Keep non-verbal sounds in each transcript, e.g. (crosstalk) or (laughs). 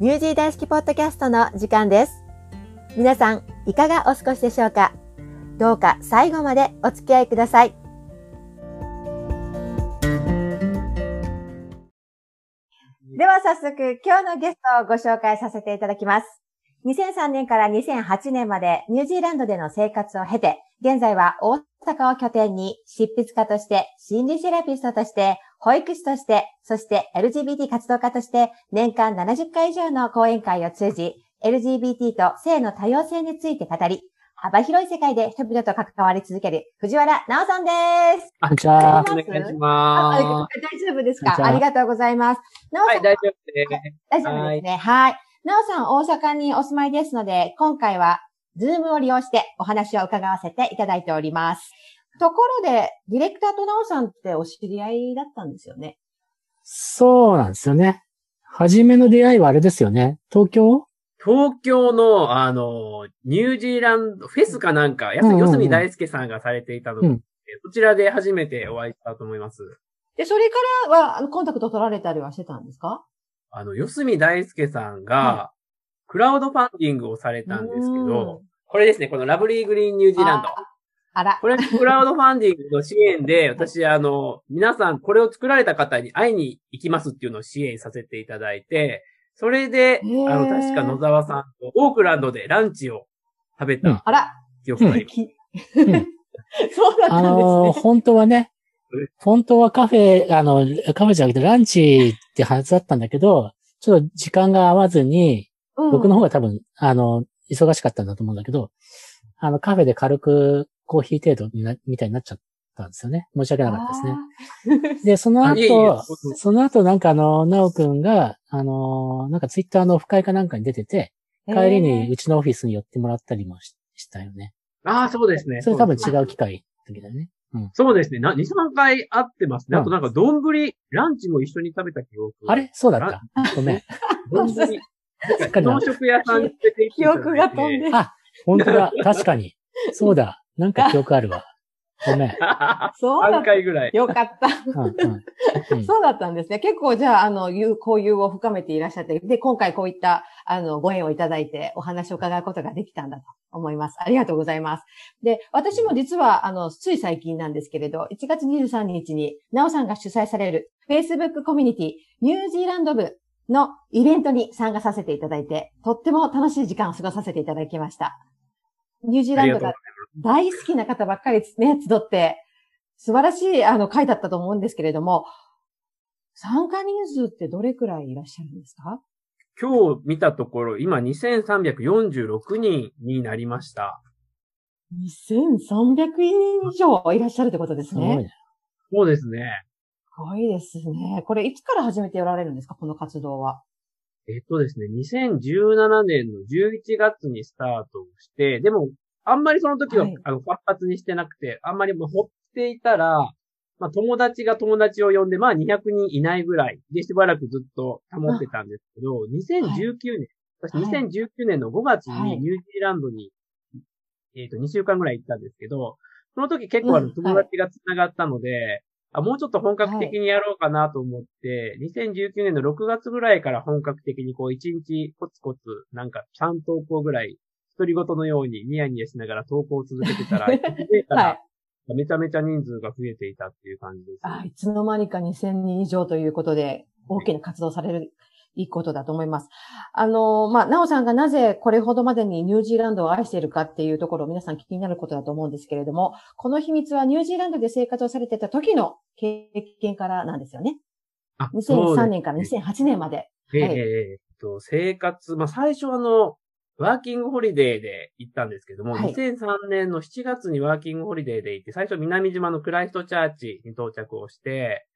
ニュージー大好きポッドキャストの時間です。皆さん、いかがお過ごしでしょうか？どうか最後までお付き合いください。では早速、今日のゲストをご紹介させていただきます。2003年から2008年までニュージーランドでの生活を経て、現在は大阪を拠点に執筆家として、心理セラピストとして、保育士として、そして LGBT 活動家として、年間70回以上の講演会を通じ、LGBT と性の多様性について語り、幅広い世界で人々と関わり続ける藤原直さんです。こんにちは。お願いします。大丈夫ですか？ありがとうございます。直さん。はい、大丈夫です。大丈夫ですね。はい。直さん、大阪にお住まいですので、今回は、ズームを利用してお話を伺わせていただいております。ところで、ディレクターと直さんってお知り合いだったんですよね。そうなんですよね。初めの出会いはあれですよね。東京？東京の、あの、ニュージーランド、フェスかなんか、やす、よすみ大輔さんがされていたので、うん、こちらで初めてお会いしたと思います。で、それからは、コンタクト取られたりはしてたんですか？あの、よすみ大輔さんが、クラウドファンディングをされたんですけど、これですね、このラブリーグリーンニュージーランド。あら。これ、クラウドファンディングの支援で、私、あの、皆さん、これを作られた方に会いに行きますっていうのを支援させていただいて、それで、あの、確か野沢さんとオークランドでランチを食べた。あら。記憶があります。(laughs) そうだったんですね。あの本当はね、本当はカフェ、あの、カフェじゃなくてランチってはずだったんだけど、ちょっと時間が合わずに、うん、僕の方が多分、あの、忙しかったんだと思うんだけど、あの、カフェで軽くコーヒー程度にな、みたいになっちゃったんですよね。申し訳なかったですね。で、その後、その後なんかあの、なおくんが、あの、なんかツイッターのオフ会かなんかに出てて、帰りにうちのオフィスに寄ってもらったりもしたよね。ああ、そうですね。それ多分違う機会の時だね。うん、そうですね。な、2、3回会ってますね。あとなんか、丼、ランチも一緒に食べた記憶。あれ？そうだった？ごめん。(laughs) 丼、(laughs) 朝食屋さんに連れて記憶が飛んで。あ、本当だ。確かに。そうだ。なんか記憶あるわ。(laughs) ごめん。そうだ。回ぐらい。よかった。そうだったんですね。結構じゃあ、あの、交友を深めていらっしゃって、で、今回こういった、あの、ご縁をいただいてお話を伺うことができたんだと思います。ありがとうございます。で、私も実は、あの、つい最近なんですけれど、1月23日に、なおさんが主催される Facebook コミュニティニュージーランド部のイベントに参加させていただいて、とっても楽しい時間を過ごさせていただきました。ニュージーランドが大好きな方ばっかりね、集って、素晴らしいあの回だったと思うんですけれども、参加人数ってどれくらいいらっしゃるんですか？今日見たところ、今2346人になりました。2300人以上いらっしゃるってことですね。そうですね。すごいですね。これいつから始めておられるんですか？この活動は。えっとですね、2017年の11月にスタートして、でも、あんまりその時は、はい、あの、活発にしてなくて、あんまりもう掘っていたら、まあ、友達が友達を呼んで、まあ、200人いないぐらいでしばらくずっと保ってたんですけど、2019年、私2019年の5月にニュージーランドに、えっ、と、2週間ぐらい行ったんですけど、その時結構あの、友達が繋がったので、あ、もうちょっと本格的にやろうかなと思って、はい、2019年の6月ぐらいから本格的にこう1日コツコツなんか3投稿ぐらい、一人ごとのようにニヤニヤしながら投稿を続けて (laughs) たら、はい、めちゃめちゃ人数が増えていたっていう感じです、あ、いつの間にか2000人以上ということで、大きな活動されるいいことだと思います。あの、まあ、なおさんがなぜこれほどまでにニュージーランドを愛しているかっていうところを皆さん気になることだと思うんですけれども、この秘密はニュージーランドで生活をされてた時の経験からなんですよね。あ2003年から2008年まで。えー、はい、えー、っと、生活、まあ、最初あの、ワーキングホリデーで行ったんですけども、はい、2003年の7月にワーキングホリデーで行って、最初南島のクライストチャーチに到着をして、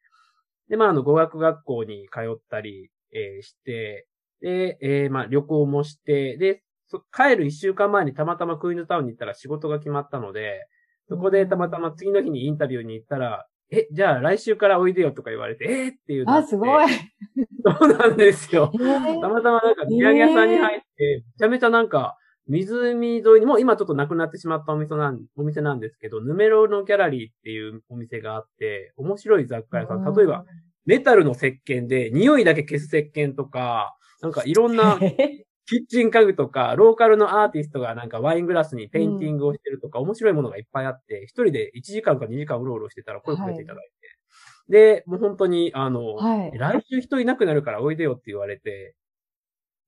で、まあ、あの、語学学校に通ったり、えー、して、で、えー、まあ、旅行もして、で、帰る一週間前にたまたまクイーンズタウンに行ったら仕事が決まったので、そこでたまたま次の日にインタビューに行ったら、え、じゃあ来週からおいでよとか言われて、えー、っていうあ、すごい。そうなんですよ。たまたまなんか土産屋さんに入って、めちゃめちゃなんか、湖沿いにも今ちょっとなくなってしまったお店なん、お店なんですけど、ヌメロのギャラリーっていうお店があって、面白い雑貨屋さん、例えば、メタルの石鹸で、匂いだけ消す石鹸とか、なんかいろんなキッチン家具とか、ローカルのアーティストがなんかワイングラスにペインティングをしてるとか、うん、面白いものがいっぱいあって、一人で1時間か2時間うろうろしてたら声かけていただいて、はい、で、もう本当に、あの、はい、来週人いなくなるからおいでよって言われて、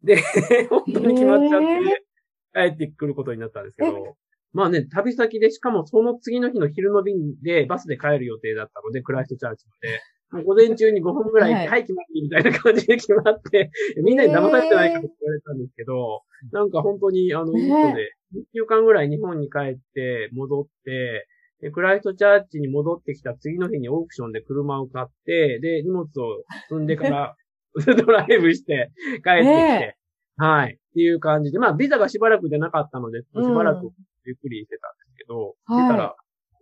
で、(laughs) 本当に決まっちゃって、帰ってくることになったんですけど、まあね、旅先で、しかもその次の日の昼の便でバスで帰る予定だったので、クライストチャーチまで、もう午前中に5分ぐらい、はい、はい、決まってみたいな感じで決まって、みんなに騙されてないかと言われたんですけど、なんか本当に、あの、いい人で、1週間ぐらい日本に帰って戻って、で、クライストチャーチに戻ってきた次の日にオークションで車を買って、で、荷物を積んでから (laughs) ドライブして帰ってきて、はい。っていう感じで、まあ、ビザがしばらく出なかったので、しばらくゆっくりしてたんですけど、うん、出たら、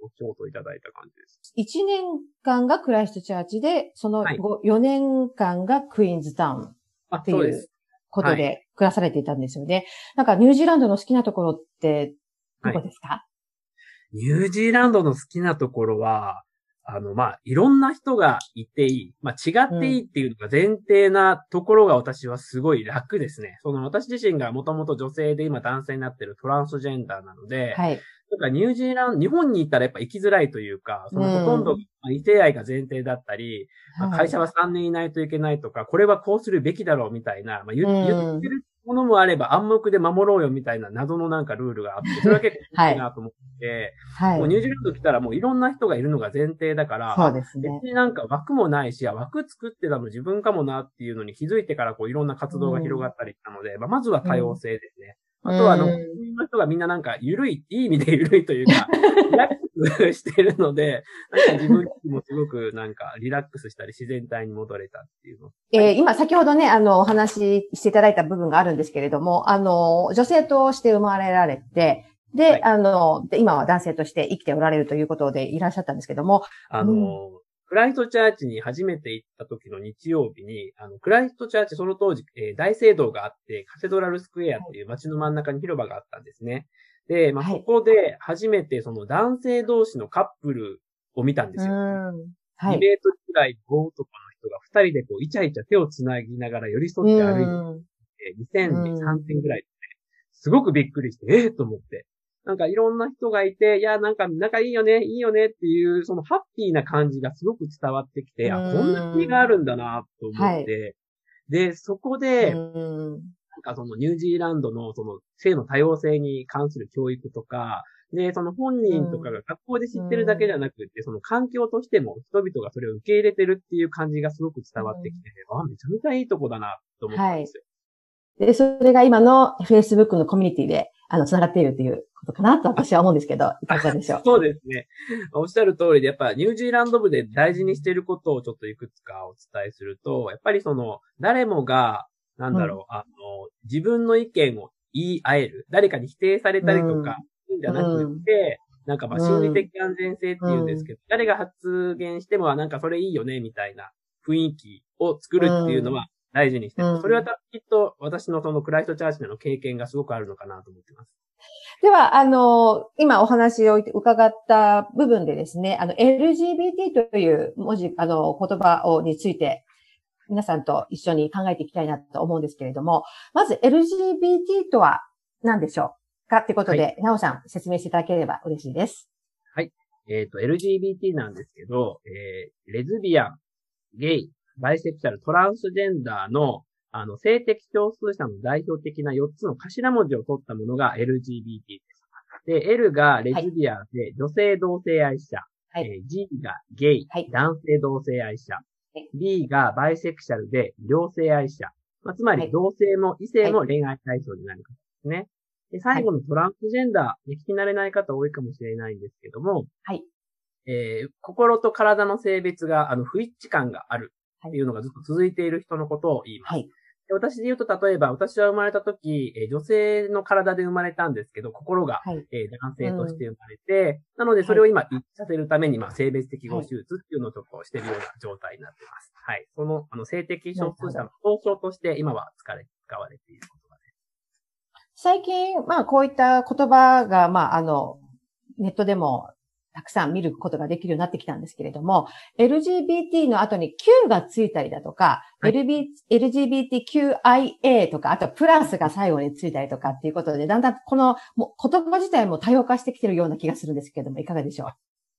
お仕事いただいた感じです。1年間がクライストチャーチで、その4年間がクイーンズタウンっていうことで暮らされていたんですよね。はい、なんかニュージーランドの好きなところってどこですか、はい、ニュージーランドの好きなところは、あの、まあ、いろんな人がいていい。まあ、違っていいっていうのが前提なところが私はすごい楽ですね。その私自身がもともと女性で今男性になってるトランスジェンダーなので、はい。なんかニュージーランド、日本に行ったらやっぱ行きづらいというか、そのほとんど異性愛が前提だったり、うん、会社は3年いないといけないとか、これはこうするべきだろうみたいな、まあ言,、ってるものもあれば暗黙で守ろうよみたいな謎のなんかルールがあって、(laughs) それは結構いいなと思って、はい、もうニュージーランド来たらもういろんな人がいるのが前提だから、そうですね。別になんか枠もないし、枠作ってたの自分かもなっていうのに気づいてからこういろんな活動が広がったりしたので、うん、まあ、まずは多様性ですね。あとは、あの、の人がみんななんか、ゆるい、いい意味でゆるいというか、(laughs) リラックスしてるので、なんか自分もすごくなんか、リラックスしたり自然体に戻れたっていうの。えー、今、先ほどね、あの、お話ししていただいた部分があるんですけれども、あの、女性として生まれられて、で、はい、あの、で、今は男性として生きておられるということでいらっしゃったんですけども。あの、うんクライストチャーチに初めて行った時の日曜日に、あの、クライストチャーチその当時、えー、大聖堂があって、カセドラルスクエアっていう街の真ん中に広場があったんですね。で、まあ、そこで初めてその男性同士のカップルを見たんですよ。はい。2メートルくらい5とかの人が2人でこう、イチャイチャ手を繋ぎながら寄り添って歩いて、2003点ぐらいで、ね、すごくびっくりして、ええー、と思って。なんかいろんな人がいて、いや、なんか仲いいよね、いいよねっていう、そのハッピーな感じがすごく伝わってきて、あ、こんな国があるんだな、と思って、はい、で、そこで、なんかそのニュージーランドのその性の多様性に関する教育とか、で、その本人とかが学校で知ってるだけじゃなくて、その環境としても人々がそれを受け入れてるっていう感じがすごく伝わってきて、あ、めちゃめちゃいいとこだな、と思ったんですよ。はい、で、それが今の Facebook のコミュニティで、あの、繋がっているっていうことかなと私は思うんですけど、いかがでしょう？そうですね。おっしゃる通りで、やっぱニュージーランド部で大事にしていることをちょっといくつかお伝えすると、やっぱりその、誰もが、なんだろう、うん、あの、自分の意見を言い合える。誰かに否定されたりとか、うん、じゃなくて、うん、なんかまあ心理的安全性っていうんですけど、誰が発言しても、なんかそれいいよね、みたいな雰囲気を作るっていうのは大事にしてます。それはきっと私のそのクライストチャーチでの経験がすごくあるのかなと思ってます。では、あの、今お話を伺った部分でですね、あの、LGBT という文字、あの、言葉を、について、皆さんと一緒に考えていきたいなと思うんですけれども、まず LGBT とは何でしょうかってことで、はい、なおさん説明していただければ嬉しいです。はい。えっ、ー、と、LGBT なんですけど、えー、レズビアン、ゲイ、バイセクシャル、トランスジェンダーのあの、性的少数者の代表的な4つの頭文字を取ったものが LGBT です。で、L がレズビアンで、女性同性愛者。はい、えー、G がゲイ、はい、男性同性愛者。B がバイセクシャルで両性愛者。まあ、つまり同性も異性も恋愛対象になる方ですね。で、最後のトランスジェンダー、聞き慣れない方多いかもしれないんですけども、はい。えー、心と体の性別が、あの、不一致感があるいうのがずっと続いている人のことを言います。はい。私で言うと、例えば、私は生まれた時、え女性の体で生まれたんですけど、心が、はい、え男性として生まれて、うん、なので、それを今一致させるために、まあ、性別適合手術っていうのをちょっとしてるような状態になってます。はい。その、あの、性的少数者の総称として、今は使われ、使われている言葉です。最近、まあ、こういった言葉が、まあ、あの、ネットでもたくさん見ることができるようになってきたんですけれども、LGBT の後に Q がついたりだとか、はい、LGBTQIA とか、あとプラスが最後についたりとかっていうことで、だんだんこの言葉自体も多様化してきてるような気がするんですけれども、いかがでしょう？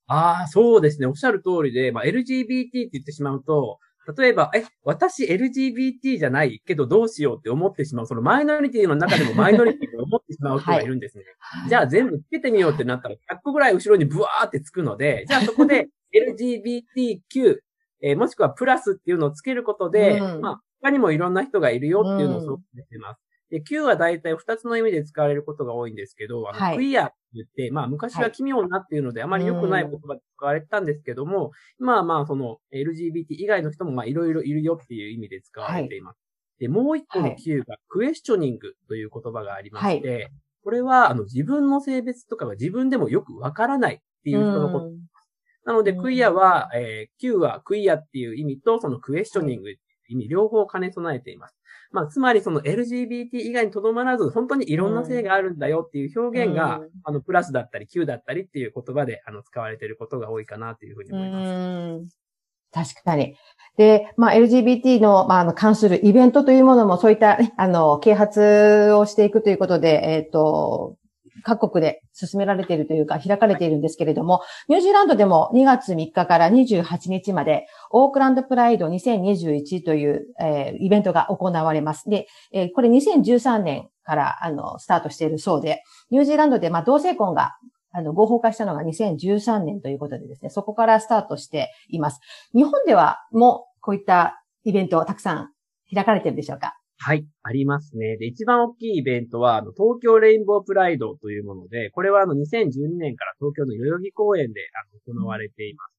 ああ、そうですね。おっしゃる通りで、まあ、LGBT って言ってしまうと、例えば、え、私 LGBT じゃないけどどうしようって思ってしまう。そのマイノリティの中でもマイノリティと思ってしまう人がいるんですね。はい、じゃあ全部つけてみようってなったら100個ぐらい後ろにブワーってつくので、じゃあそこで LGBTQ、えー、もしくはプラスっていうのをつけることで、うん、まあ、他にもいろんな人がいるよっていうのをそう出てます。で、Q は大体2つの意味で使われることが多いんですけど、あの、はい、クイアって言って、まあ昔は奇妙なっていうので、あまり良くない言葉で使われてたんですけども、まあまあその LGBT 以外の人もまあいろいろいるよっていう意味で使われています。はい、で、もう一個の Q がクエスチョニングという言葉がありまして、はい、これはあの自分の性別とかは自分でもよくわからないっていう人のこと。なので、クイアは、えー、Q はクイアっていう意味と、そのクエスチョニングっていう意味、両方兼ね備えています。まあ、つまりその LGBT 以外にとどまらず、本当にいろんな性があるんだよっていう表現が、うん、あの、プラスだったり Q だったりっていう言葉で、あの、使われていることが多いかなというふうに思います。確かに。で、まあ、LGBT の、まあ、あの、関するイベントというものも、そういった、あの、啓発をしていくということで、えっ、ー、と、各国で進められているというか、開かれているんですけれども、ニュージーランドでも2月3日から28日まで、オークランドプライド2021という、えー、イベントが行われます。で、えー、これ2013年からあのスタートしているそうで、ニュージーランドで、まあ、同性婚があの、合法化したのが2013年ということでですね、そこからスタートしています。日本ではもうこういったイベントをたくさん開かれてるでしょうか？はい、ありますね。で、一番大きいイベントは、あの、東京レインボープライドというもので、これはあの、2012年から東京の代々木公園であの行われています。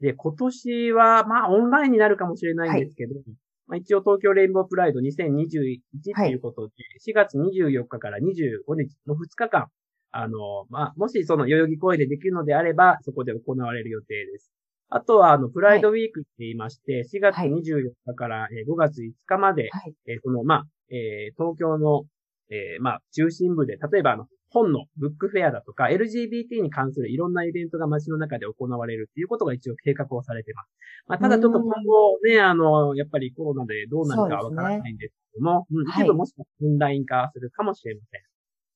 で、今年は、まあ、オンラインになるかもしれないんですけど、はい、まあ、一応東京レインボープライド2021ということで、はい、4月24日から25日の2日間、あの、まあ、もしその代々木公園でできるのであれば、そこで行われる予定です。あとは、あの、プライドウィークって言いまして、はい、4月24日から5月5日まで、はい、えー、この、まあ、えー、東京の、えー、まあ、中心部で、例えば、あの、本のブックフェアだとか、LGBT に関するいろんなイベントが街の中で行われるっていうことが一応計画をされています。まあ、ただちょっと今後ね、あの、やっぱりコロナでどうなるかわからないんですけども、うね、うん、一部もしかしたらオンライン化するかもしれません。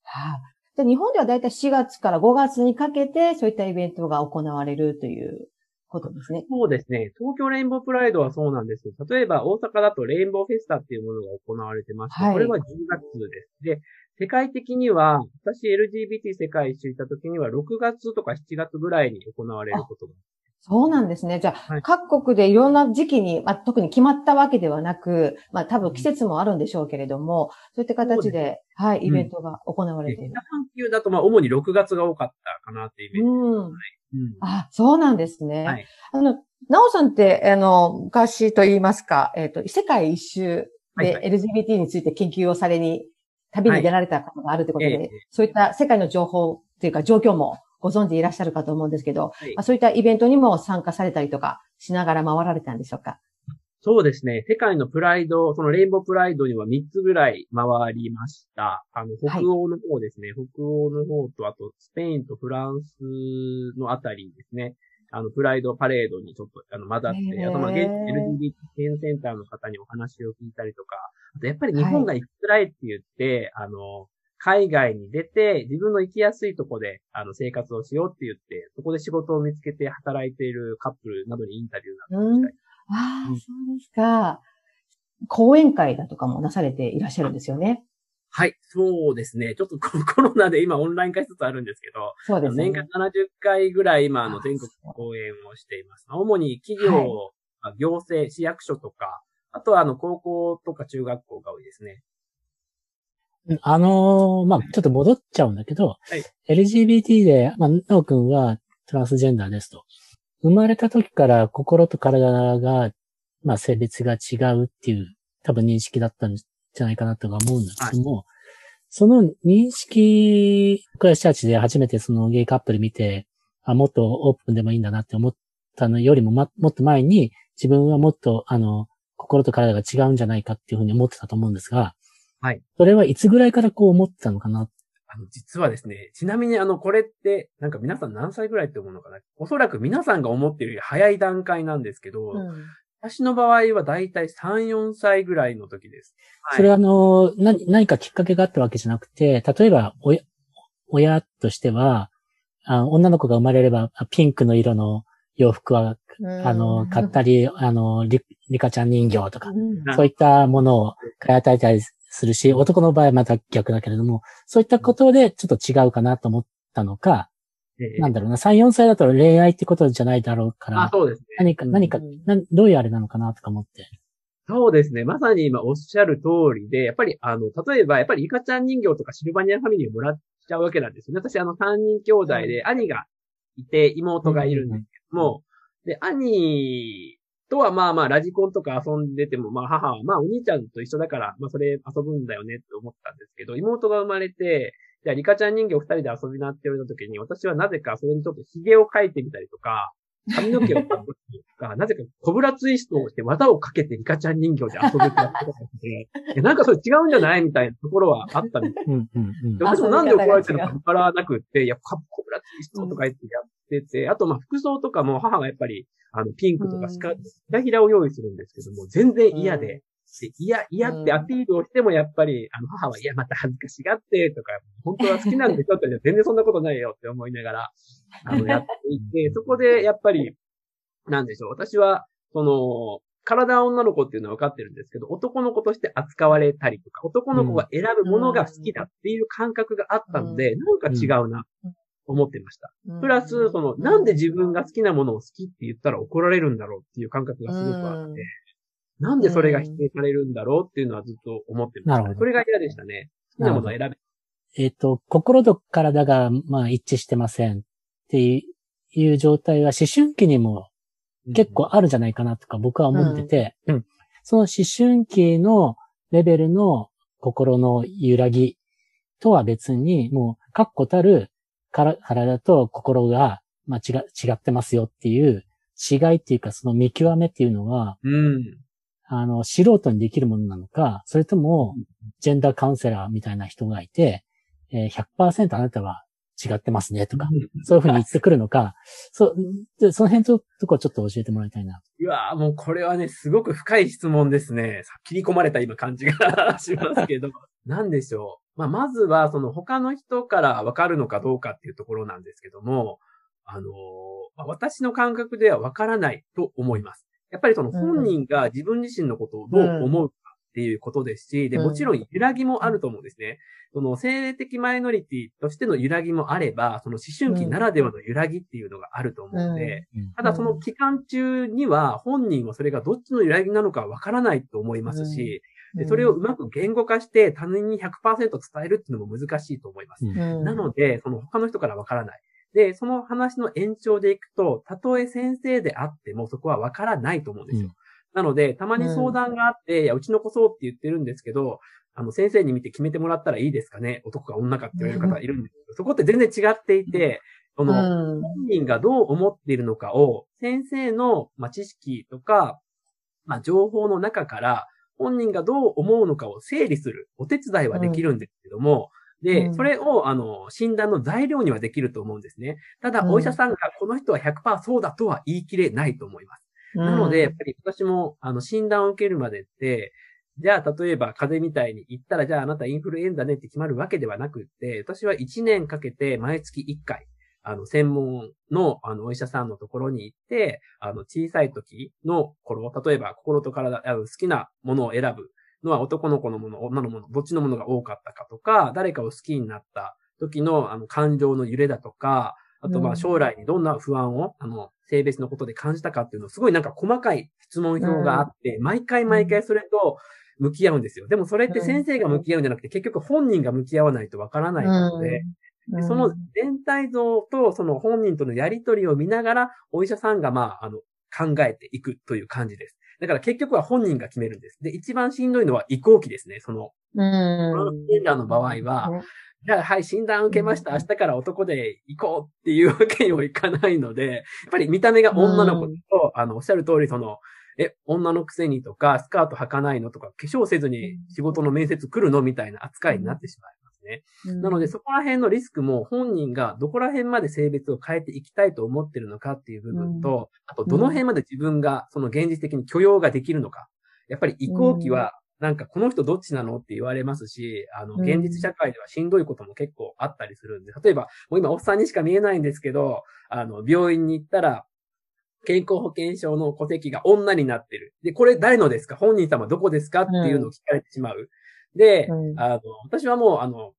はあ、で日本ではだいたい4月から5月にかけて、そういったイベントが行われるということですね。そうですね。東京レインボープライドはそうなんです例えば大阪だとレインボーフェスタっていうものが行われてまして、はい、これは10月です。で、世界的には、私 LGBT 世界一周行った時には6月とか7月ぐらいに行われることがそうなんですね。じゃあ、はい、各国でいろんな時期に、まあ、特に決まったわけではなく、まあ、多分季節もあるんでしょうけれども、そういった形で、はい、イベントが行われている。北半球だと、まあ、主に6月が多かったかなっていうイメージです、ね。うん。あ、そうなんですね。はい、あの、なおさんって、あの、昔と言いますか、えっ、ー、と、世界一周で LGBT について研究をされに、旅に出られたことがあるということで、はい、そういった世界の情報というか状況もご存知いらっしゃるかと思うんですけど、はい、そういったイベントにも参加されたりとかしながら回られたんでしょうか？そうですね。世界のプライド、そのレインボープライドには3つぐらい回りました。あの、北欧の方ですね。はい、北欧の方と、あと、スペインとフランスのあたりですね。あの、プライドパレードにちょっと、あの、混ざって、あと、まあ、現地 LGBT 支援センターの方にお話を聞いたりとか、あと、やっぱり日本が行きづらいって言って、はい、あの、海外に出て、自分の生きやすいとこで、あの、生活をしようって言って、そこで仕事を見つけて働いているカップルなどにインタビューなどしたりああ、そうですか。講演会だとかもなされていらっしゃるんですよね。はい、そうですね。ちょっと (laughs) コロナで今オンライン化しつつあるんですけど、そうですね。年間70回ぐらい今、あの、全国講演をしています。主に企業、はい、行政、市役所とか、あとはあの、高校とか中学校が多いですね。あのー、まあ、ちょっと戻っちゃうんだけど、はい、LGBT で、まあ、なおくんはトランスジェンダーですと。生まれた時から心と体が、まあ性別が違うっていう多分認識だったんじゃないかなとか思うんだけども、はい、その認識、クラスチャーチで初めてそのゲイカップル見て、あ、もっとオープンでもいいんだなって思ったのよりも、ま、もっと前に自分はもっと、あの、心と体が違うんじゃないかっていうふうに思ってたと思うんですが、はい。それはいつぐらいからこう思ってたのかな？あの、実はですね、ちなみにあの、これって、なんか皆さん何歳ぐらいって思うのかな？おそらく皆さんが思っているより早い段階なんですけど、うん、私の場合はだいたい3、4歳ぐらいの時です。はい、それはあの、何、何かきっかけがあったわけじゃなくて、例えば、親、親としては、あ女の子が生まれれば、ピンクの色の洋服は、あの、買ったり、あの、リ、リカちゃん人形とか、そういったものを買い与えたりするし、男の場合はまた逆だけれども、そういったことでちょっと違うかなと思ったのか、えなんだろうな、3、4歳だと恋愛ってことじゃないだろうから、あそうですね。何か、何か、などういうあれなのかなとか思って。そうですね。まさに今おっしゃる通りで、やっぱりあの、例えば、やっぱりイカちゃん人形とかシルバニアファミリーをもらっちゃうわけなんですよね。私あの3人兄弟で、兄がいて妹がいるんですけども、で、兄とはまあまあラジコンとか遊んでても、まあ母はまあお兄ちゃんと一緒だから、まあそれ遊ぶんだよねって思ったんですけど、妹が生まれて、じゃあリカちゃん人形二人で遊びなって言われた時に、私はなぜかそれにちょっと髭を描いてみたりとか、髪の毛を描くとか、(laughs) なぜかコブラツイストをして技をかけてリカちゃん人形で遊ぶってやってたので、なんかそれ違うんじゃないみたいなところはあったみたいで。私もなんで怒られてるのかわからなくって、いや、コブラツイストとか言ってやってて、あとまあ服装とかも母がやっぱり、あの、ピンクとかスカ、ひらひらを用意するんですけども、全然嫌で、で、嫌、嫌ってアピールをしてもやっぱり、あの、母は、いや、また恥ずかしがって、とか、本当は好きなんでちょっと全然そんなことないよって思いながら、あの、やっていて、そこで、やっぱり、なんでしょう、私は、その、体は女の子っていうのは分かってるんですけど、男の子として扱われたりとか、男の子が選ぶものが好きだっていう感覚があったので、なんか違うな。思ってました。プラス、その、なんで自分が好きなものを好きって言ったら怒られるんだろうっていう感覚がすごくあって、なんでそれが否定されるんだろうっていうのはずっと思ってました。なるほど。それが嫌でしたね。好きなものを選べ。えっ、ー、と、心と体が、まあ、一致してませんっていう状態は思春期にも結構あるんじゃないかなとか僕は思ってて、うん、その思春期のレベルの心の揺らぎとは別に、もう、確固たる体と心が、まあ、違、違ってますよっていう違いっていうか、その見極めっていうのは、うん、あの、素人にできるものなのか、それとも、ジェンダーカウンセラーみたいな人がいて、えー、100%あなたは違ってますねとか、そういうふうに言ってくるのか、そう、その辺ととこちょっと教えてもらいたいな。いやもうこれはね、すごく深い質問ですね。切り込まれた今感じが (laughs) しますけど、なんでしょう。まあ、まずは、その他の人からわかるのかどうかっていうところなんですけども、あの私の感覚ではわからないと思います。やっぱりその本人が自分自身のことをどう思うかっていうことですし、で、もちろん揺らぎもあると思うんですね。その性的マイノリティとしての揺らぎもあれば、その思春期ならではの揺らぎっていうのがあると思うので、ただその期間中には本人はそれがどっちの揺らぎなのかわからないと思いますし、で、それをうまく言語化して他人に100%伝えるっていうのも難しいと思います。なので、その他の人からわからない。で、その話の延長でいくと、たとえ先生であってもそこはわからないと思うんですよ。うん、なので、たまに相談があって、うん、いや、うちの子そうって言ってるんですけど、あの、先生に見て決めてもらったらいいですかね？男か女かって言われる方いるんですけど、そこって全然違っていて、その、本人がどう思っているのかを、先生の、まあ、知識とか、まあ、情報の中から、本人がどう思うのかを整理するお手伝いはできるんですけども、で、うん、それを、あの、診断の材料にはできると思うんですね。ただ、お医者さんがこの人は100%そうだとは言い切れないと思います。うん、なので、やっぱり私も、あの、診断を受けるまでって、じゃあ、例えば、風邪みたいに言ったら、じゃあ、あなたインフルエンザねって決まるわけではなくって、私は1年かけて毎月1回、あの、専門の、あの、お医者さんのところに行って、あの、小さい時の頃、例えば、心と体、好きなものを選ぶのは男の子のもの、女のもの、どっちのものが多かったかとか、誰かを好きになった時のあの感情の揺れだとか、あとまあ将来にどんな不安を、あの、性別のことで感じたかっていうのをすごいなんか細かい質問表があって、毎回毎回それと向き合うんですよ。でもそれって先生が向き合うんじゃなくて、結局本人が向き合わないとわからないので、でその全体像とその本人とのやりとりを見ながら、お医者さんがまあ、あの、考えていくという感じです。だから結局は本人が決めるんです。で、一番しんどいのは移行期ですね。その、うん。トランスジェンダーの場合は、じゃあ、はい、診断受けました。明日から男で行こうっていうわけにもいかないので、やっぱり見た目が女の子と、あの、おっしゃる通り、その、え、女のくせにとか、スカート履かないのとか、化粧せずに仕事の面接来るのみたいな扱いになってしまいますですね。うん、なので、そこら辺のリスクも本人がどこら辺まで性別を変えていきたいと思ってるのかっていう部分と、うん、あと、どの辺まで自分がその現実的に許容ができるのか。やっぱり移行期は、なんかこの人どっちなのって言われますし、あの、現実社会ではしんどいことも結構あったりするんで、例えば、もう今おっさんにしか見えないんですけど、あの、病院に行ったら、健康保険証の戸籍が女になってる。で、これ誰のですか？本人様どこですか？っていうのを聞かれてしまう。で、うん、あの、私はもう、あの、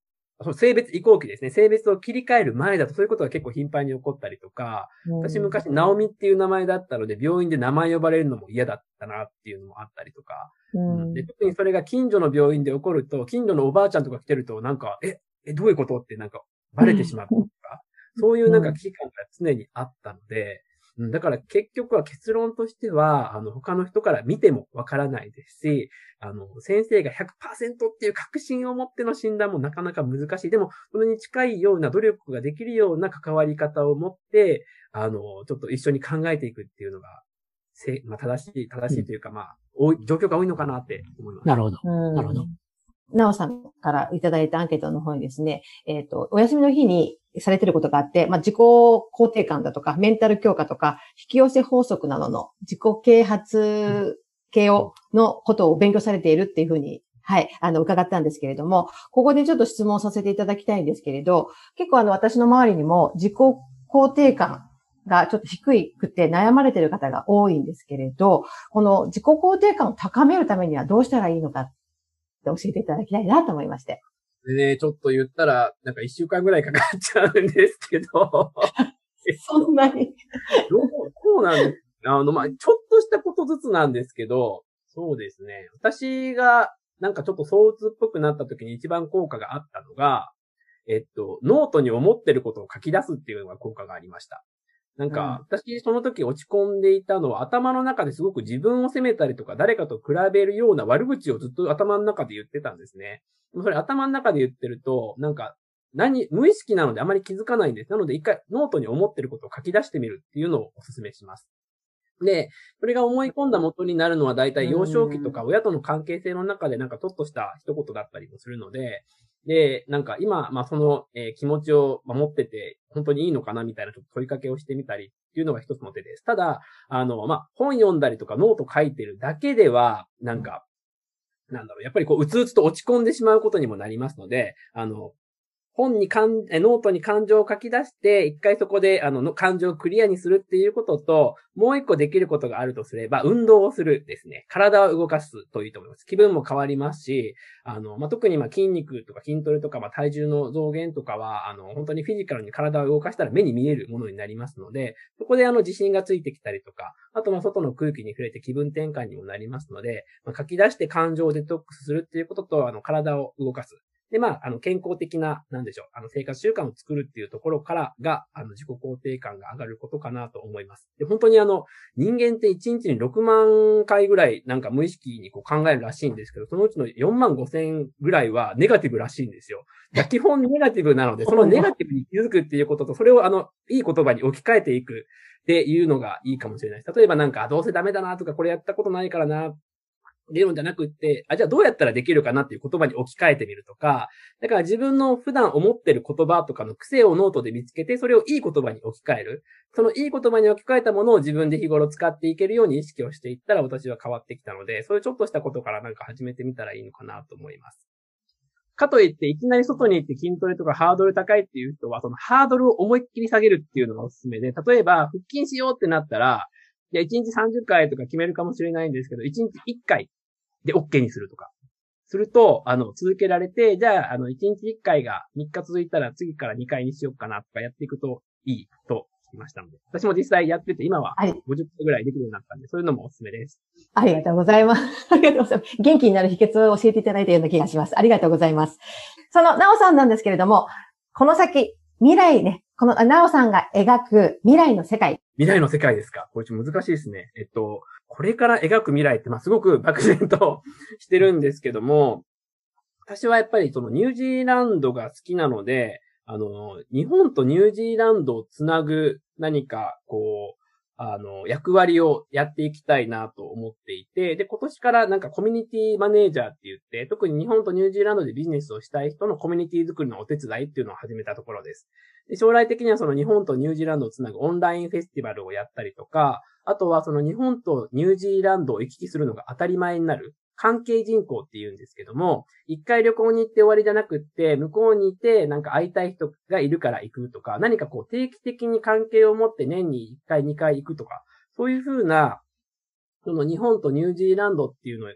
性別移行期ですね。性別を切り替える前だとそういうことが結構頻繁に起こったりとか、うん、私昔、ナオミっていう名前だったので、病院で名前呼ばれるのも嫌だったなっていうのもあったりとか、うん、で特にそれが近所の病院で起こると、近所のおばあちゃんとか来てると、なんか、え、え、どういうこと？ってなんかバレてしまうとか、そういうなんか危機感が常にあったので、うん、だから結局は結論としては、あの、他の人から見てもわからないですし、あの、先生が100%っていう確信を持っての診断もなかなか難しい。でも、それに近いような努力ができるような関わり方を持って、あの、ちょっと一緒に考えていくっていうのが、せまあ、正しい、正しいというか、うん、まあ、多い、状況が多いのかなって思います。なるほど。なるほど。なおさんからいただいたアンケートの方にですね、えっ、ー、と、お休みの日にされてることがあって、まあ、自己肯定感だとか、メンタル強化とか、引き寄せ法則などの自己啓発系を、のことを勉強されているっていうふうに、はい、あの、伺ったんですけれども、ここでちょっと質問させていただきたいんですけれど、結構あの、私の周りにも自己肯定感がちょっと低いくて悩まれてる方が多いんですけれど、この自己肯定感を高めるためにはどうしたらいいのかって教えていただきたいなと思いまして。でね、ちょっと言ったら、なんか一週間ぐらいかかっちゃうんですけど。(laughs) そんなに (laughs) どう、そうなんです。あの、まあ、ちょっとしたことずつなんですけど、そうですね。私が、なんかちょっと相鬱っぽくなった時に一番効果があったのが、えっと、ノートに思ってることを書き出すっていうのが効果がありました。なんか、私、その時落ち込んでいたのは、頭の中ですごく自分を責めたりとか、誰かと比べるような悪口をずっと頭の中で言ってたんですね。それ頭の中で言ってると、なんか、何、無意識なのであまり気づかないんです。なので一回ノートに思ってることを書き出してみるっていうのをお勧めします。で、それが思い込んだ元になるのは大体幼少期とか親との関係性の中でなんかちょっとした一言だったりもするので、で、なんか今、まあその、えー、気持ちを守ってて、本当にいいのかなみたいなちょっと問いかけをしてみたりっていうのが一つの手です。ただ、あの、まあ本読んだりとかノート書いてるだけでは、なんか、なんだろう、やっぱりこう、うつうつと落ち込んでしまうことにもなりますので、あの、本にかん、ノートに感情を書き出して、一回そこで、あの、感情をクリアにするっていうことと、もう一個できることがあるとすれば、運動をするですね。体を動かすといいと思います。気分も変わりますし、あの、まあ、特にま、筋肉とか筋トレとか、ま、体重の増減とかは、あの、本当にフィジカルに体を動かしたら目に見えるものになりますので、そこであの、自信がついてきたりとか、あとま、外の空気に触れて気分転換にもなりますので、まあ、書き出して感情をデトックスするっていうことと、あの、体を動かす。で、まあ、あの、健康的な、なんでしょう、あの、生活習慣を作るっていうところからが、あの、自己肯定感が上がることかなと思います。で、本当にあの、人間って1日に6万回ぐらい、なんか無意識にこう考えるらしいんですけど、そのうちの4万5千ぐらいはネガティブらしいんですよ。(laughs) 基本ネガティブなので、そのネガティブに気づくっていうことと、それをあの、いい言葉に置き換えていくっていうのがいいかもしれないです。例えばなんか、どうせダメだなとか、これやったことないからな理論じゃなくって、あ、じゃあどうやったらできるかなっていう言葉に置き換えてみるとか、だから自分の普段思ってる言葉とかの癖をノートで見つけて、それをいい言葉に置き換える。そのいい言葉に置き換えたものを自分で日頃使っていけるように意識をしていったら私は変わってきたので、そういうちょっとしたことからなんか始めてみたらいいのかなと思います。かといって、いきなり外に行って筋トレとかハードル高いっていう人は、そのハードルを思いっきり下げるっていうのがおすすめで、例えば、腹筋しようってなったら、いや、1日30回とか決めるかもしれないんですけど、1日1回で、OK にするとか。すると、あの、続けられて、じゃあ、あの、1日1回が3日続いたら次から2回にしようかなとかやっていくといいと聞きましたので。私も実際やってて、今は50分ぐらいできるようになったんで、はい、そういうのもおすすめです。ありがとうございます。(laughs) ありがとうございます。元気になる秘訣を教えていただいたような気がします。ありがとうございます。その、なおさんなんですけれども、この先、未来ね、この、なおさんが描く未来の世界。未来の世界ですか？これちょっと難しいですね。えっと、これから描く未来って、まあ、すごく (laughs) 漠然としてるんですけども、私はやっぱりそのニュージーランドが好きなので、あの、日本とニュージーランドをつなぐ何か、こう、あの、役割をやっていきたいなと思っていて、で、今年からなんかコミュニティマネージャーって言って、特に日本とニュージーランドでビジネスをしたい人のコミュニティ作りのお手伝いっていうのを始めたところです。将来的にはその日本とニュージーランドをつなぐオンラインフェスティバルをやったりとか、あとはその日本とニュージーランドを行き来するのが当たり前になる。関係人口って言うんですけども、一回旅行に行って終わりじゃなくって、向こうにいてなんか会いたい人がいるから行くとか、何かこう定期的に関係を持って年に一回二回行くとか、そういうふうな、その日本とニュージーランドっていうのを、え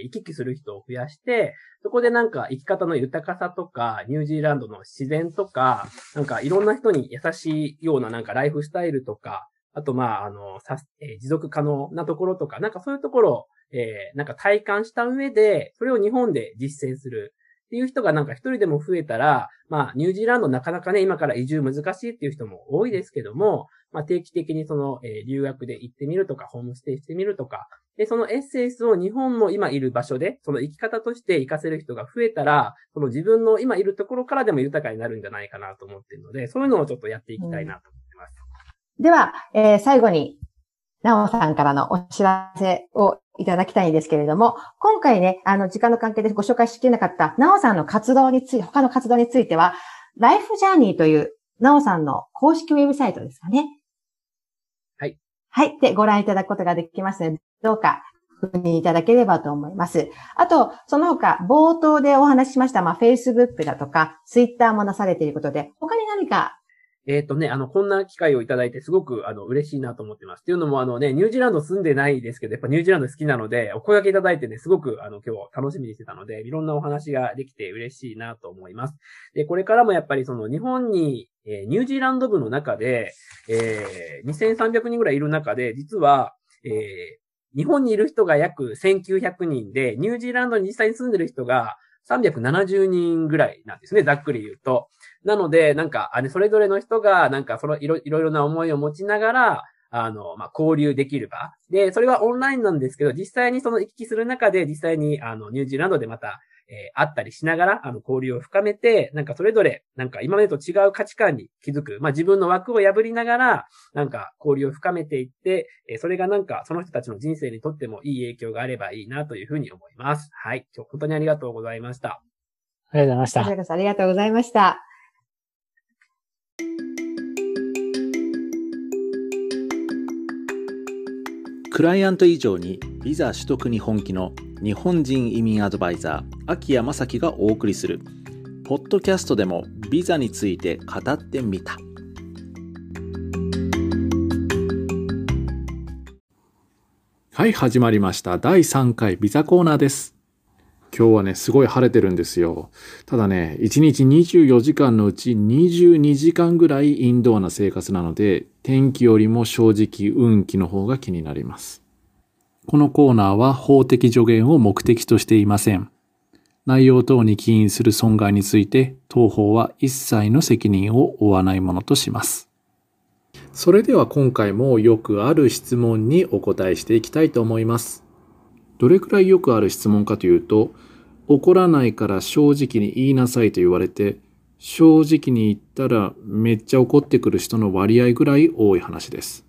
ー、行き来する人を増やして、そこでなんか生き方の豊かさとか、ニュージーランドの自然とか、なんかいろんな人に優しいようななんかライフスタイルとか、あとまあ、あの、さえー、持続可能なところとか、なんかそういうところを、えー、なんか体感した上で、それを日本で実践する。っていう人がなんか一人でも増えたら、まあ、ニュージーランドなかなかね、今から移住難しいっていう人も多いですけども、まあ、定期的にその、えー、留学で行ってみるとか、ホームステイしてみるとか、で、そのエッセンスを日本の今いる場所で、その生き方として活かせる人が増えたら、その自分の今いるところからでも豊かになるんじゃないかなと思っているので、そういうのをちょっとやっていきたいなと思ってます。うん、では、えー、最後に、なおさんからのお知らせをいただきたいんですけれども、今回ね、あの、時間の関係でご紹介しきれなかった、なおさんの活動について、他の活動については、ライフジャーニーという、なおさんの公式ウェブサイトですかね。はい。はい。で、ご覧いただくことができますので、どうか確認いただければと思います。あと、その他、冒頭でお話ししました、まあ、Facebook だとか、Twitter もなされていることで、他に何かえっ、ー、とね、あの、こんな機会をいただいてすごく、あの、嬉しいなと思ってます。っていうのも、あのね、ニュージーランド住んでないですけど、やっぱニュージーランド好きなので、お声掛けいただいてね、すごく、あの、今日楽しみにしてたので、いろんなお話ができて嬉しいなと思います。で、これからもやっぱりその、日本に、えー、ニュージーランド部の中で、えー、2300人ぐらいいる中で、実は、えー、日本にいる人が約1900人で、ニュージーランドに実際に住んでる人が370人ぐらいなんですね、ざっくり言うと。なので、なんか、あれ、それぞれの人が、なんか、そのいろ、いろいろな思いを持ちながら、あの、まあ、交流できる場。で、それはオンラインなんですけど、実際にその行き来する中で、実際に、あの、ニュージーランドでまた、えー、会ったりしながら、あの、交流を深めて、なんかそれぞれ、なんか今までと違う価値観に気づく。まあ、自分の枠を破りながら、なんか交流を深めていって、えー、それがなんかその人たちの人生にとってもいい影響があればいいなというふうに思います。はい。今日本当にありがとうございました。ありがとうございました。ありがとうございました。クライアント以上にビザ取得に本気の日本人移民アドバイザー、秋谷正樹がお送りする、ポッドキャストでもビザについて語ってみた。はい、始まりました。第3回ビザコーナーです。今日はね、すごい晴れてるんですよ。ただね、1日24時間のうち22時間ぐらいインドアな生活なので、天気よりも正直運気の方が気になります。このコーナーは法的助言を目的としていません。内容等に起因する損害について、当法は一切の責任を負わないものとします。それでは今回もよくある質問にお答えしていきたいと思います。どれくらいよくある質問かというと、怒らないから正直に言いなさいと言われて、正直に言ったらめっちゃ怒ってくる人の割合ぐらい多い話です。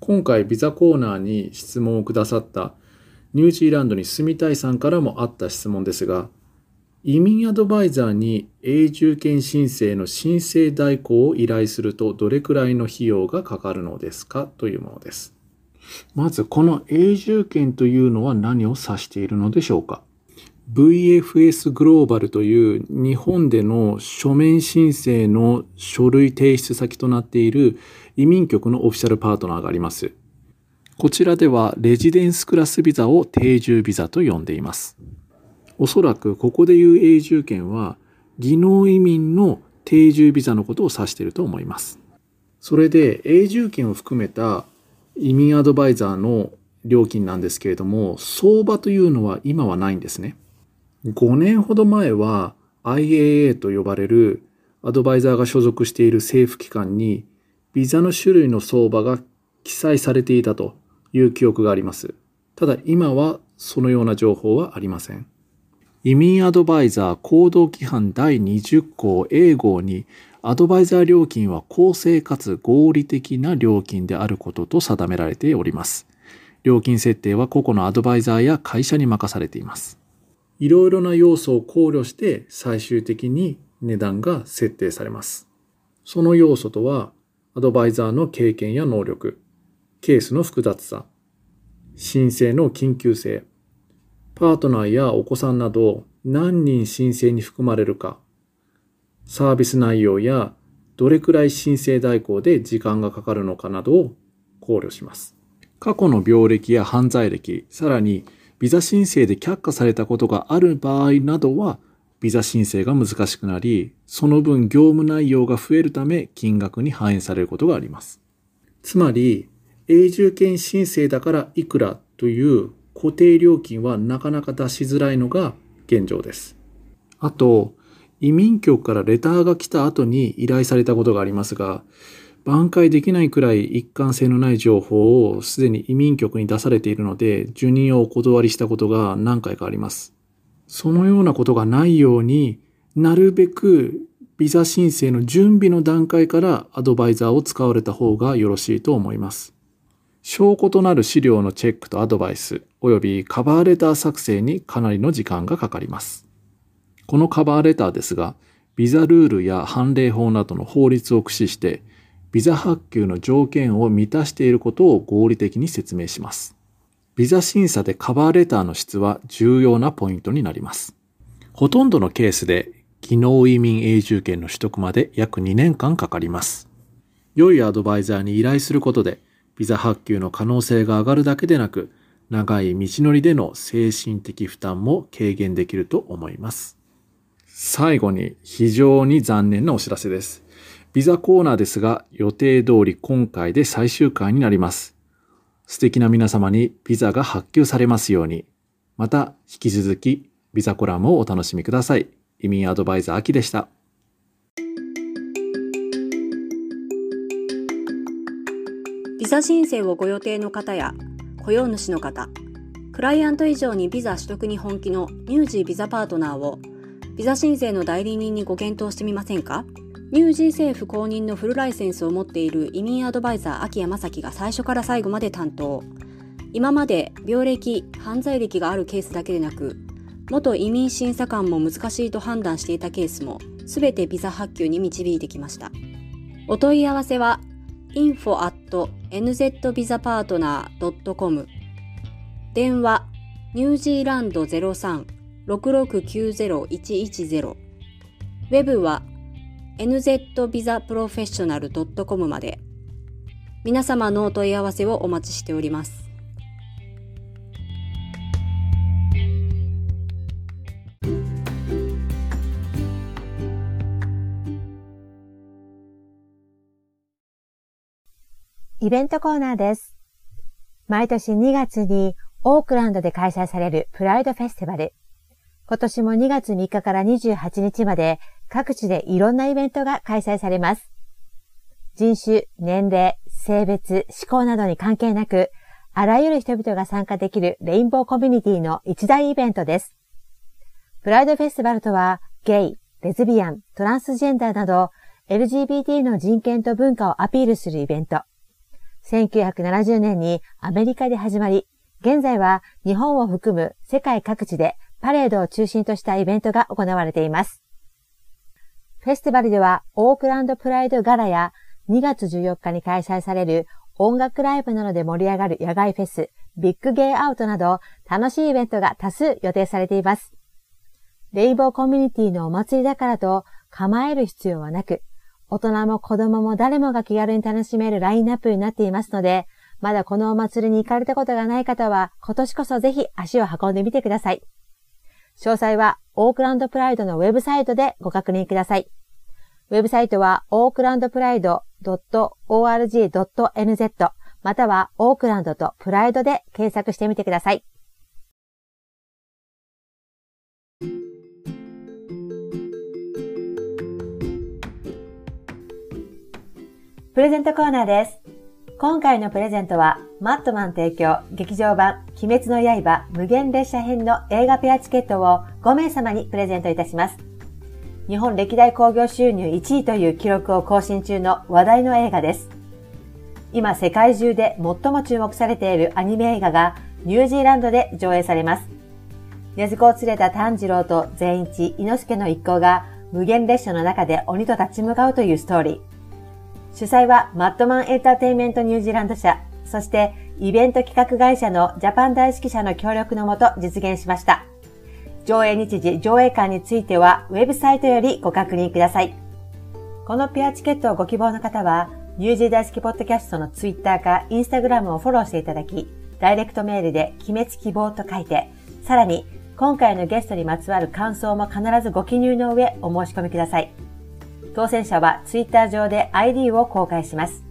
今回ビザコーナーに質問をくださったニュージーランドに住みたいさんからもあった質問ですが、移民アドバイザーに永住権申請の申請代行を依頼するとどれくらいの費用がかかるのですかというものです。まずこの永住権というのは何を指しているのでしょうか VFS グローバルという日本での書面申請の書類提出先となっている移民局のオフィシャルパートナーがあります。こちらではレジデンスクラスビザを定住ビザと呼んでいます。おそらくここでいう永住権は技能移民の定住ビザのことを指していると思います。それで永住権を含めた移民アドバイザーの料金なんですけれども、相場というのは今はないんですね。5年ほど前は IAA と呼ばれるアドバイザーが所属している政府機関にビザの種類の相場が記載されていたという記憶があります。ただ今はそのような情報はありません。移民アドバイザー行動規範第20項 A 号にアドバイザー料金は公正かつ合理的な料金であることと定められております。料金設定は個々のアドバイザーや会社に任されています。いろいろな要素を考慮して最終的に値段が設定されます。その要素とは、アドバイザーの経験や能力、ケースの複雑さ、申請の緊急性、パートナーやお子さんなど何人申請に含まれるか、サービス内容やどれくらい申請代行で時間がかかるのかなどを考慮します。過去の病歴や犯罪歴、さらにビザ申請で却下されたことがある場合などは、ビザ申請が難しくなり、その分業務内容が増えるため金額に反映されることがあります。つまり、永住権申請だからいくらという固定料金はなかなか出しづらいのが現状です。あと、移民局からレターが来た後に依頼されたことがありますが、挽回できないくらい一貫性のない情報をすでに移民局に出されているので、受任をお断りしたことが何回かあります。そのようなことがないようになるべくビザ申請の準備の段階からアドバイザーを使われた方がよろしいと思います。証拠となる資料のチェックとアドバイス、及びカバーレター作成にかなりの時間がかかります。このカバーレターですが、ビザルールや判例法などの法律を駆使して、ビザ発給の条件を満たしていることを合理的に説明します。ビザ審査でカバーレターの質は重要なポイントになります。ほとんどのケースで、技能移民永住権の取得まで約2年間かかります。良いアドバイザーに依頼することで、ビザ発給の可能性が上がるだけでなく、長い道のりでの精神的負担も軽減できると思います。最後に非常に残念なお知らせです。ビザコーナーですが予定通り今回で最終回になります。素敵な皆様にビザが発給されますように。また引き続きビザコラムをお楽しみください。移民アドバイザー秋でした。ビザ申請をご予定の方や雇用主の方、クライアント以上にビザ取得に本気のニュージービザパートナーをビザ申請の代理人にご検討してみませんか？ニュージー政府公認のフルライセンスを持っている移民アドバイザー秋山崎が最初から最後まで担当。今まで病歴、犯罪歴があるケースだけでなく、元移民審査官も難しいと判断していたケースも全てビザ発給に導いてきました。お問い合わせは info.nzvisapartner.com 電話ニュージーランド03-6690-110ウェブは nzvisaprofessional.com まで皆様のお問い合わせをお待ちしております。イベントコーナーです。毎年2月にオークランドで開催されるプライドフェスティバル。今年も2月3日から28日まで各地でいろんなイベントが開催されます。人種、年齢、性別、思考などに関係なく、あらゆる人々が参加できるレインボーコミュニティの一大イベントです。プライドフェスティバルとは、ゲイ、レズビアン、トランスジェンダーなど、LGBT の人権と文化をアピールするイベント。1970年にアメリカで始まり、現在は日本を含む世界各地でパレードを中心としたイベントが行われています。フェスティバルではオークランドプライドガラや2月14日に開催される音楽ライブなどで盛り上がる野外フェス、ビッグゲイアウトなど楽しいイベントが多数予定されています。レイボーコミュニティのお祭りだからと構える必要はなく、大人も子供も誰もが気軽に楽しめるラインナップになっていますので、まだこのお祭りに行かれたことがない方は、今年こそぜひ足を運んでみてください。詳細は、オークランドプライドのウェブサイトでご確認ください。ウェブサイトは、オークランドプライド .org.nz または、オークランドとプライドで検索してみてください。プレゼントコーナーです。今回のプレゼントは、マットマン提供劇場版鬼滅の刃無限列車編の映画ペアチケットを5名様にプレゼントいたします。日本歴代興行収入1位という記録を更新中の話題の映画です。今世界中で最も注目されているアニメ映画がニュージーランドで上映されます。根津子を連れた炭治郎と善一、猪之助の一行が無限列車の中で鬼と立ち向かうというストーリー。主催はマットマンエンターテイメントニュージーランド社、そしてイベント企画会社のジャパン大指揮者の協力のもと実現しました。上映日時、上映館についてはウェブサイトよりご確認ください。このペアチケットをご希望の方は、ニュージー大好きポッドキャストのツイッターかインスタグラムをフォローしていただき、ダイレクトメールで鬼滅希望と書いて、さらに今回のゲストにまつわる感想も必ずご記入の上お申し込みください。当選者はツイッター上で ID を公開します。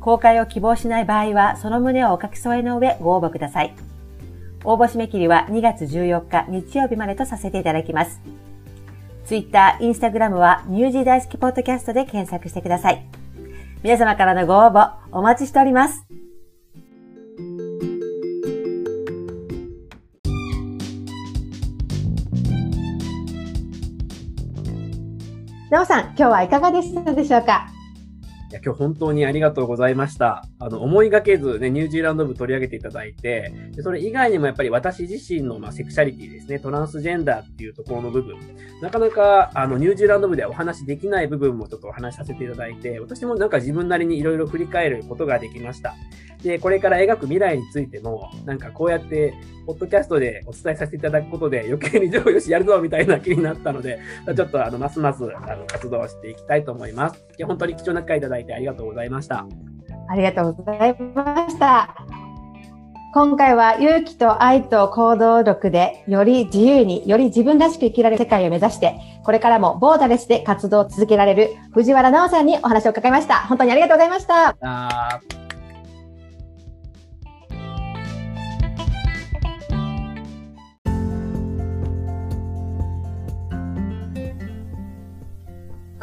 公開を希望しない場合は、その旨をお書き添えの上ご応募ください。応募締め切りは2月14日日曜日までとさせていただきます。ツイッター、インスタグラムはニュージー大好きポッドキャストで検索してください。皆様からのご応募お待ちしております。なおさん、今日はいかがでしたでしょうか？や、今日本当にありがとうございました。あの、思いがけずね、ニュージーランド部取り上げていただいて、でそれ以外にもやっぱり私自身の、まあ、セクシャリティですね、トランスジェンダーっていうところの部分、なかなか、あの、ニュージーランド部ではお話できない部分もちょっとお話しさせていただいて、私もなんか自分なりにいろいろ振り返ることができました。で、これから描く未来についても、なんかこうやって、ポッドキャストでお伝えさせていただくことで、余計に上よしやるぞみたいな気になったので、ちょっとあの、ますますあの活動していきたいと思います。本当に貴重な機会いただいてありがとうございました。ありがとうございました。今回は勇気と愛と行動力でより自由に、より自分らしく生きられる世界を目指して、これからもボーダレスで活動を続けられる藤原直さんにお話を伺いました。本当にありがとうございました。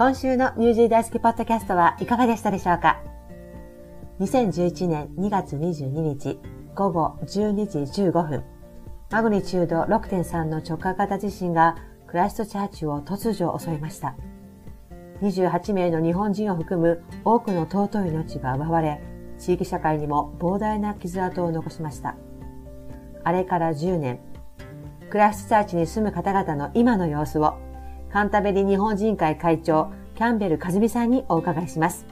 今週のニュージー大好きポッドキャストはいかがでしたでしょうか？2011年2月22日午後12時15分、マグニチュード6.3の直下型地震がクライストチャーチを突如襲いました。28名の日本人を含む多くの尊い命が奪われ、地域社会にも膨大な傷跡を残しました。あれから10年、クライストチャーチに住む方々の今の様子をカンタベリ日本人会会長、キャンベル和美さんにお伺いします。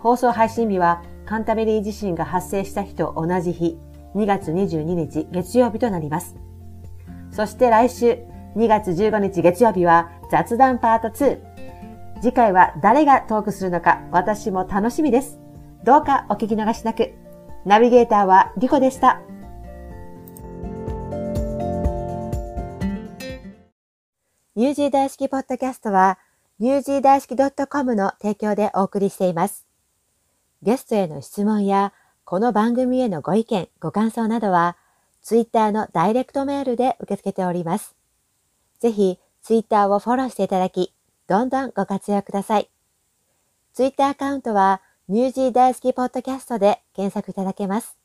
放送配信日は、カンタベリー地震が発生した日と同じ日、2月22日月曜日となります。そして来週、2月15日月曜日は雑談パート2。次回は誰がトークするのか私も楽しみです。どうかお聞き逃しなく。ナビゲーターはリコでした。ニュージー大好きポッドキャストは、ニュージー大好き .com の提供でお送りしています。ゲストへの質問や、この番組へのご意見、ご感想などは、ツイッターのダイレクトメールで受け付けております。ぜひ、ツイッターをフォローしていただき、どんどんご活用ください。ツイッターアカウントは、ニュージー大好きポッドキャストで検索いただけます。